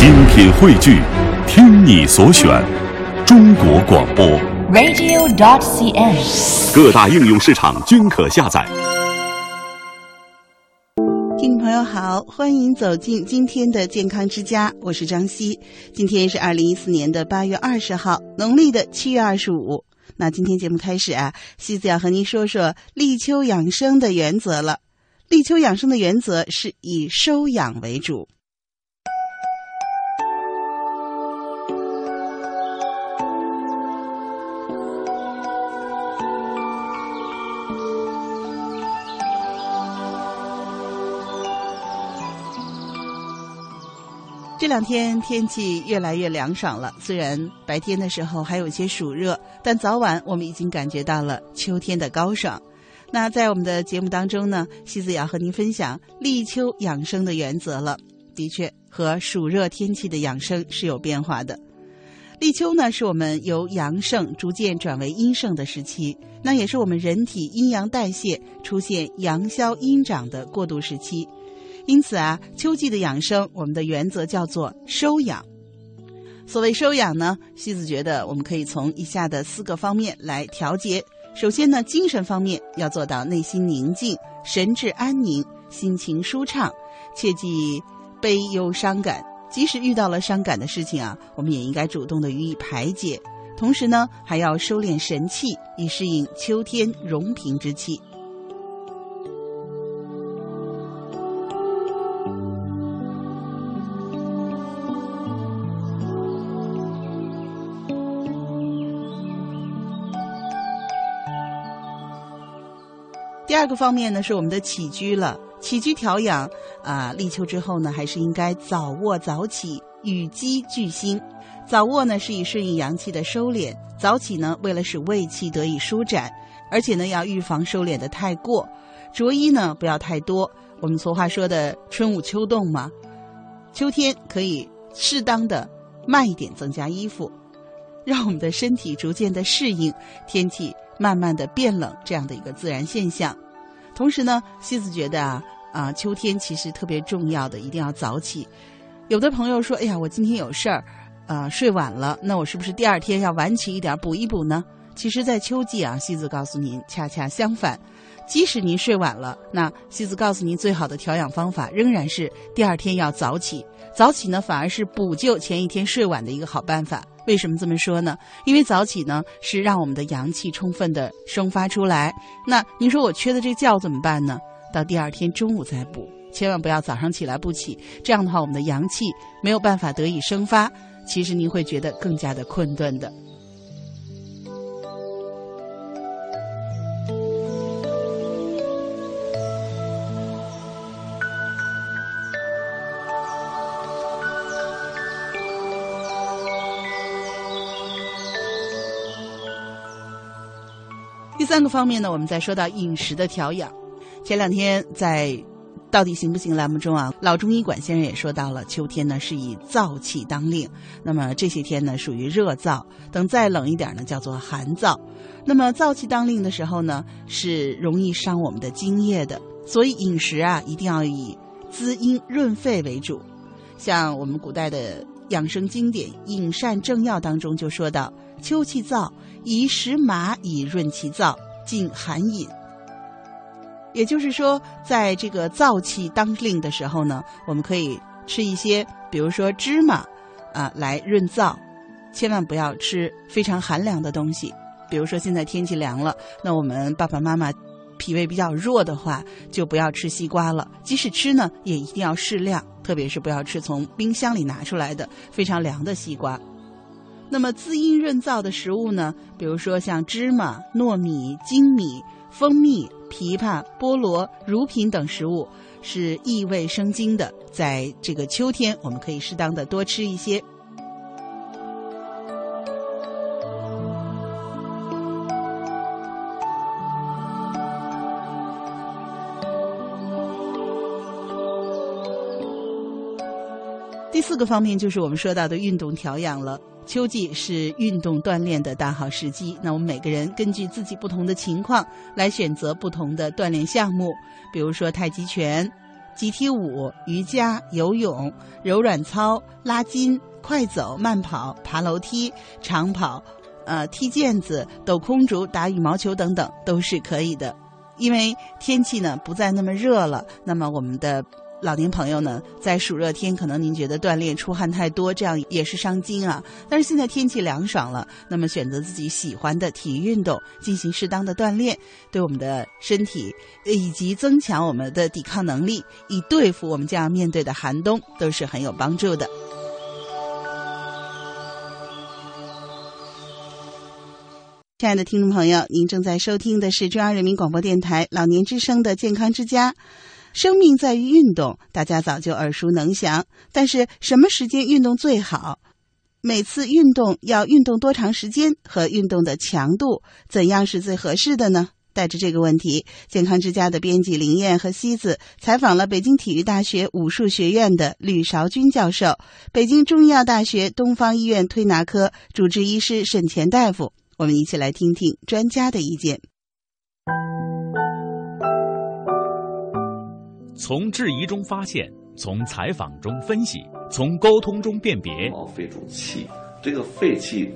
精品汇聚，听你所选，中国广播。radio.dot.cn，。各大应用市场均可下载。听众朋友好，欢迎走进今天的健康之家，我是张希。今天是二零一四年的八月二十号，农历的七月二十五。那今天节目开始啊，西子要和您说说立秋养生的原则了。立秋养生的原则是以收养为主。这两天天气越来越凉爽了，虽然白天的时候还有些暑热，但早晚我们已经感觉到了秋天的高爽。那在我们的节目当中呢，西子也要和您分享立秋养生的原则了。的确，和暑热天气的养生是有变化的。立秋呢，是我们由阳盛逐渐转为阴盛的时期，那也是我们人体阴阳代谢出现阳消阴长的过渡时期。因此啊，秋季的养生，我们的原则叫做收养。所谓收养呢，西子觉得我们可以从以下的四个方面来调节。首先呢，精神方面要做到内心宁静、神志安宁、心情舒畅，切忌悲忧伤感。即使遇到了伤感的事情啊，我们也应该主动的予以排解。同时呢，还要收敛神气，以适应秋天容平之气。第二个方面呢，是我们的起居了。起居调养啊，立秋之后呢，还是应该早卧早起，与鸡俱兴。早卧呢，是以顺应阳气的收敛；早起呢，为了使胃气得以舒展，而且呢，要预防收敛的太过。着衣呢，不要太多。我们俗话说的“春捂秋冻”嘛，秋天可以适当的慢一点增加衣服，让我们的身体逐渐的适应天气慢慢的变冷这样的一个自然现象。同时呢，西子觉得啊啊，秋天其实特别重要的，一定要早起。有的朋友说：“哎呀，我今天有事儿，啊、睡晚了，那我是不是第二天要晚起一点补一补呢？”其实，在秋季啊，西子告诉您，恰恰相反。即使您睡晚了，那西子告诉您，最好的调养方法仍然是第二天要早起。早起呢，反而是补救前一天睡晚的一个好办法。为什么这么说呢？因为早起呢，是让我们的阳气充分的生发出来。那您说我缺的这觉怎么办呢？到第二天中午再补，千万不要早上起来不起。这样的话，我们的阳气没有办法得以生发，其实您会觉得更加的困顿的。三个方面呢，我们再说到饮食的调养。前两天在《到底行不行》栏目中啊，老中医馆先生也说到了，秋天呢是以燥气当令，那么这些天呢属于热燥，等再冷一点呢叫做寒燥。那么燥气当令的时候呢，是容易伤我们的津液的，所以饮食啊一定要以滋阴润肺为主。像我们古代的养生经典《饮膳正要》当中就说到：秋气燥，宜食麻以润其燥，禁寒饮。也就是说，在这个燥气当令的时候呢，我们可以吃一些，比如说芝麻，啊，来润燥，千万不要吃非常寒凉的东西。比如说现在天气凉了，那我们爸爸妈妈脾胃比较弱的话，就不要吃西瓜了。即使吃呢，也一定要适量，特别是不要吃从冰箱里拿出来的非常凉的西瓜。那么滋阴润燥的食物呢，比如说像芝麻、糯米、精米、蜂蜜、枇杷、菠萝、乳品等食物是益胃生津的，在这个秋天，我们可以适当的多吃一些。第四个方面就是我们说到的运动调养了。秋季是运动锻炼的大好时机，那我们每个人根据自己不同的情况来选择不同的锻炼项目，比如说太极拳、集体舞、瑜伽、游泳、柔软操、拉筋、快走、慢跑、爬楼梯、长跑，呃，踢毽子、抖空竹、打羽毛球等等都是可以的。因为天气呢不再那么热了，那么我们的。老年朋友呢，在暑热天，可能您觉得锻炼出汗太多，这样也是伤筋啊。但是现在天气凉爽了，那么选择自己喜欢的体育运动，进行适当的锻炼，对我们的身体以及增强我们的抵抗能力，以对付我们将要面对的寒冬，都是很有帮助的。亲爱的听众朋友，您正在收听的是中央人民广播电台老年之声的健康之家。生命在于运动，大家早就耳熟能详。但是什么时间运动最好？每次运动要运动多长时间？和运动的强度怎样是最合适的呢？带着这个问题，健康之家的编辑林燕和西子采访了北京体育大学武术学院的吕韶军教授、北京中医药大学东方医院推拿科主治医师沈乾大夫。我们一起来听听专家的意见。从质疑中发现，从采访中分析，从沟通中辨别。肺主气，这个肺气，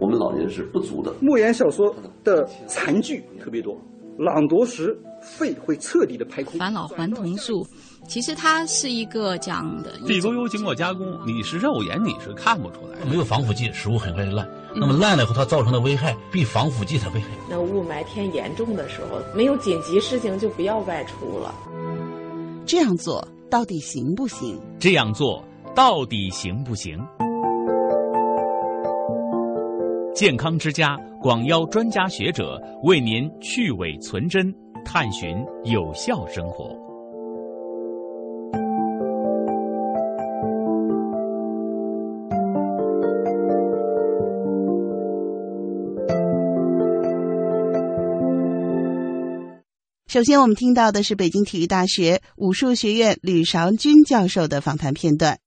我们老年人是不足的。莫言小说的残句特别多，朗读时肺会彻底的排空。返老还童术，其实它是一个讲的地沟油经过加工，你是肉眼你是看不出来。没有防腐剂，食物很快就烂。那么烂了以后，它造成的危害比防腐剂的危害。那雾霾天严重的时候，没有紧急事情就不要外出了。这样做到底行不行？这样做到底行不行？健康之家广邀专家学者为您去伪存真，探寻有效生活。首先，我们听到的是北京体育大学武术学院吕韶军教授的访谈片段。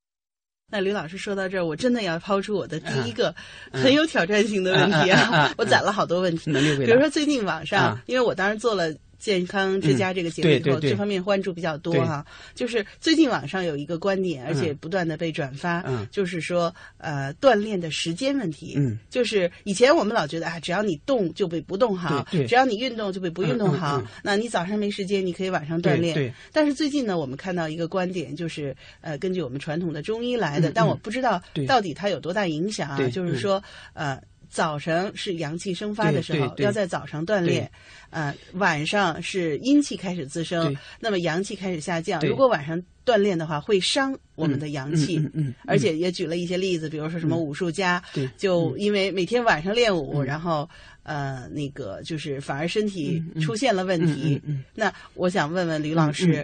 那吕老师说到这儿，我真的要抛出我的第一个很有挑战性的问题啊！我攒了好多问题，比如说最近网上，因为我当时做了。健康之家这个节目以后，这方面关注比较多哈。就是最近网上有一个观点，而且不断的被转发，就是说呃锻炼的时间问题。嗯，就是以前我们老觉得啊，只要你动就比不动好，只要你运动就比不运动好。那你早上没时间，你可以晚上锻炼。对。但是最近呢，我们看到一个观点，就是呃根据我们传统的中医来的，但我不知道到底它有多大影响啊。就是说呃。早晨是阳气生发的时候，要在早上锻炼。呃，晚上是阴气开始滋生，那么阳气开始下降。如果晚上锻炼的话，会伤我们的阳气。嗯嗯。而且也举了一些例子，比如说什么武术家，就因为每天晚上练武，然后呃，那个就是反而身体出现了问题。那我想问问吕老师，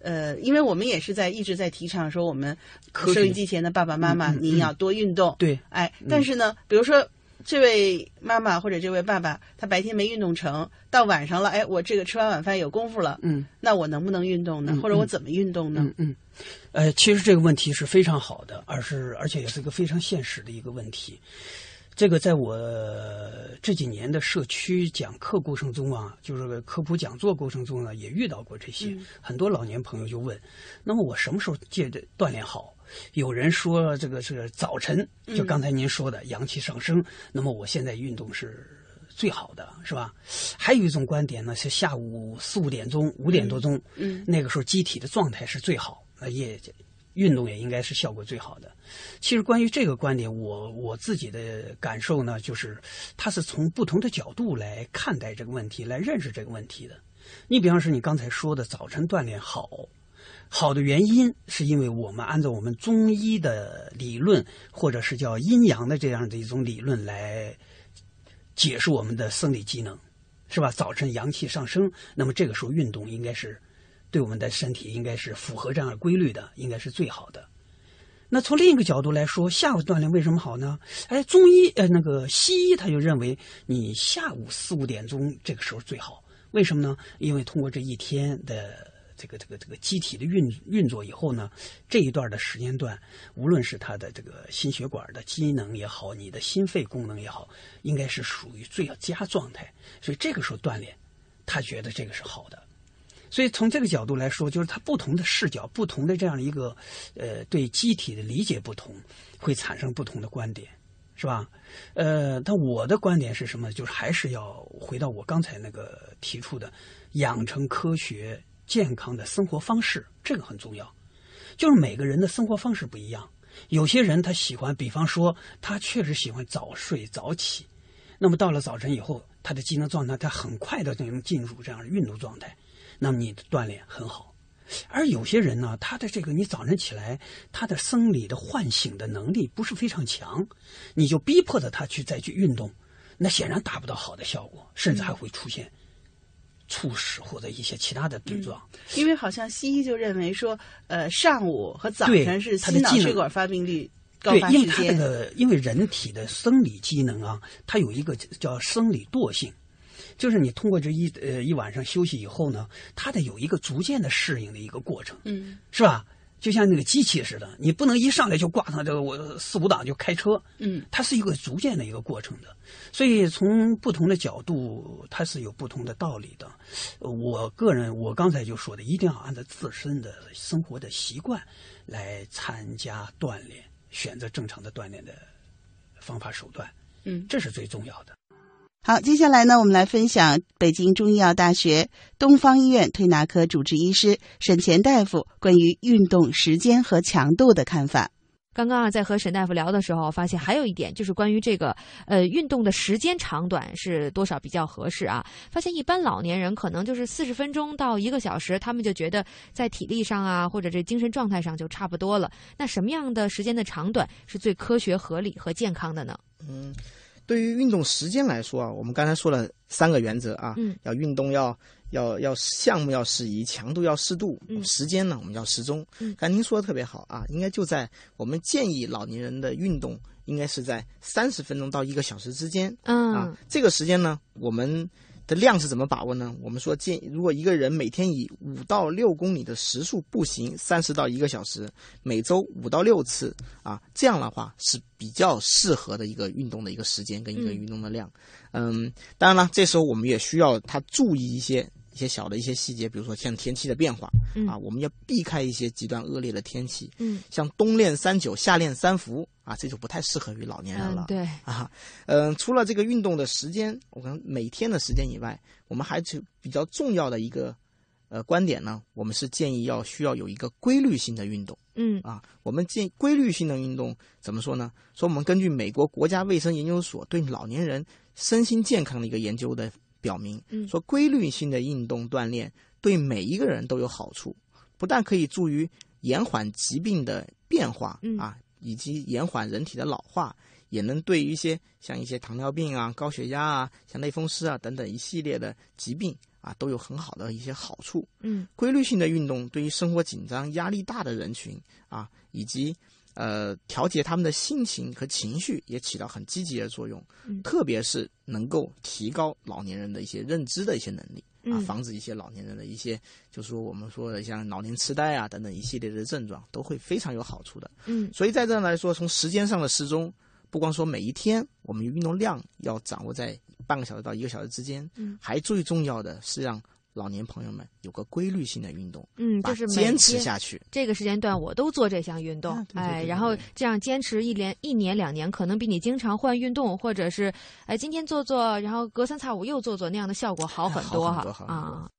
呃，因为我们也是在一直在提倡说，我们收音机前的爸爸妈妈，您要多运动。对。哎，但是呢，比如说。这位妈妈或者这位爸爸，他白天没运动成，到晚上了，哎，我这个吃完晚饭有功夫了，嗯，那我能不能运动呢？或者我怎么运动呢？嗯，呃，其实这个问题是非常好的，而是而且也是一个非常现实的一个问题。这个在我这几年的社区讲课过程中啊，就是科普讲座过程中呢，也遇到过这些很多老年朋友就问：那么我什么时候戒的锻炼好？有人说这个是早晨，就刚才您说的阳气上升，那么我现在运动是最好的，是吧？还有一种观点呢，是下午四五点钟、五点多钟，嗯，那个时候机体的状态是最好，那也运动也应该是效果最好的。其实关于这个观点，我我自己的感受呢，就是它是从不同的角度来看待这个问题，来认识这个问题的。你比方说你刚才说的早晨锻炼好。好的原因是因为我们按照我们中医的理论，或者是叫阴阳的这样的一种理论来解释我们的生理机能，是吧？早晨阳气上升，那么这个时候运动应该是对我们的身体应该是符合这样的规律的，应该是最好的。那从另一个角度来说，下午锻炼为什么好呢？哎，中医呃那个西医他就认为你下午四五点钟这个时候最好，为什么呢？因为通过这一天的。这个这个这个机体的运运作以后呢，这一段的时间段，无论是它的这个心血管的机能也好，你的心肺功能也好，应该是属于最佳状态。所以这个时候锻炼，他觉得这个是好的。所以从这个角度来说，就是他不同的视角、不同的这样一个呃对机体的理解不同，会产生不同的观点，是吧？呃，但我的观点是什么？就是还是要回到我刚才那个提出的，养成科学健康的生活方式，这个很重要。就是每个人的生活方式不一样，有些人他喜欢，比方说他确实喜欢早睡早起，那么到了早晨以后，他的机能状态他很快的就能进入这样的运动状态，那么你的锻炼很好。而有些人呢，他的这个你早晨起来，他的生理的唤醒的能力不是非常强，你就逼迫着他去再去运动，那显然达不到好的效果，甚至还会出现。猝死或者一些其他的症状，因为好像西医就认为说，呃，上午和早晨是心脑血管发病率高发时间。对，因为它这个，因为人体的生理机能啊，它有一个叫生理惰性，就是你通过这一呃一晚上休息以后呢，它得有一个逐渐的适应的一个过程，嗯，是吧？就像那个机器似的，你不能一上来就挂上这个我四五档就开车，嗯，它是一个逐渐的一个过程的，所以从不同的角度，它是有不同的道理的。我个人，我刚才就说的，一定要按照自身的生活的习惯来参加锻炼，选择正常的锻炼的方法手段，嗯，这是最重要的。好，接下来呢，我们来分享北京中医药大学东方医院推拿科主治医师沈前大夫关于运动时间和强度的看法。刚刚啊，在和沈大夫聊的时候，发现还有一点就是关于这个呃运动的时间长短是多少比较合适啊？发现一般老年人可能就是四十分钟到一个小时，他们就觉得在体力上啊或者这精神状态上就差不多了。那什么样的时间的长短是最科学合理和健康的呢？嗯。对于运动时间来说啊，我们刚才说了三个原则啊，嗯，要运动要要要项目要适宜，强度要适度，嗯，时间呢我们要适中。嗯，刚才您说的特别好啊，应该就在我们建议老年人的运动应该是在三十分钟到一个小时之间。嗯，啊，这个时间呢，我们。的量是怎么把握呢？我们说建，如果一个人每天以五到六公里的时速步行三十到一个小时，每周五到六次啊，这样的话是比较适合的一个运动的一个时间跟一个运动的量。嗯，当然了，这时候我们也需要他注意一些。一些小的一些细节，比如说像天气的变化，啊，我们要避开一些极端恶劣的天气，嗯，像冬练三九，夏练三伏，啊，这就不太适合于老年人了，对，啊，嗯，除了这个运动的时间，我们每天的时间以外，我们还是比较重要的一个，呃，观点呢，我们是建议要需要有一个规律性的运动，嗯，啊，我们建规律性的运动怎么说呢？说我们根据美国国家卫生研究所对老年人身心健康的一个研究的。表明，说规律性的运动锻炼对每一个人都有好处，不但可以助于延缓疾病的变化啊，以及延缓人体的老化，也能对于一些像一些糖尿病啊、高血压啊、像类风湿啊等等一系列的疾病啊，都有很好的一些好处。嗯，规律性的运动对于生活紧张、压力大的人群啊，以及。呃，调节他们的心情和情绪也起到很积极的作用，特别是能够提高老年人的一些认知的一些能力啊，防止一些老年人的一些，就是说我们说的像老年痴呆啊等等一系列的症状，都会非常有好处的。嗯，所以在这来说，从时间上的适中，不光说每一天我们运动量要掌握在半个小时到一个小时之间，嗯，还最重要的是让。老年朋友们有个规律性的运动，嗯，就是坚持下去。这个时间段我都做这项运动，哎，然后这样坚持一连一年两年，可能比你经常换运动，或者是哎今天做做，然后隔三差五又做做那样的效果好很多哈啊。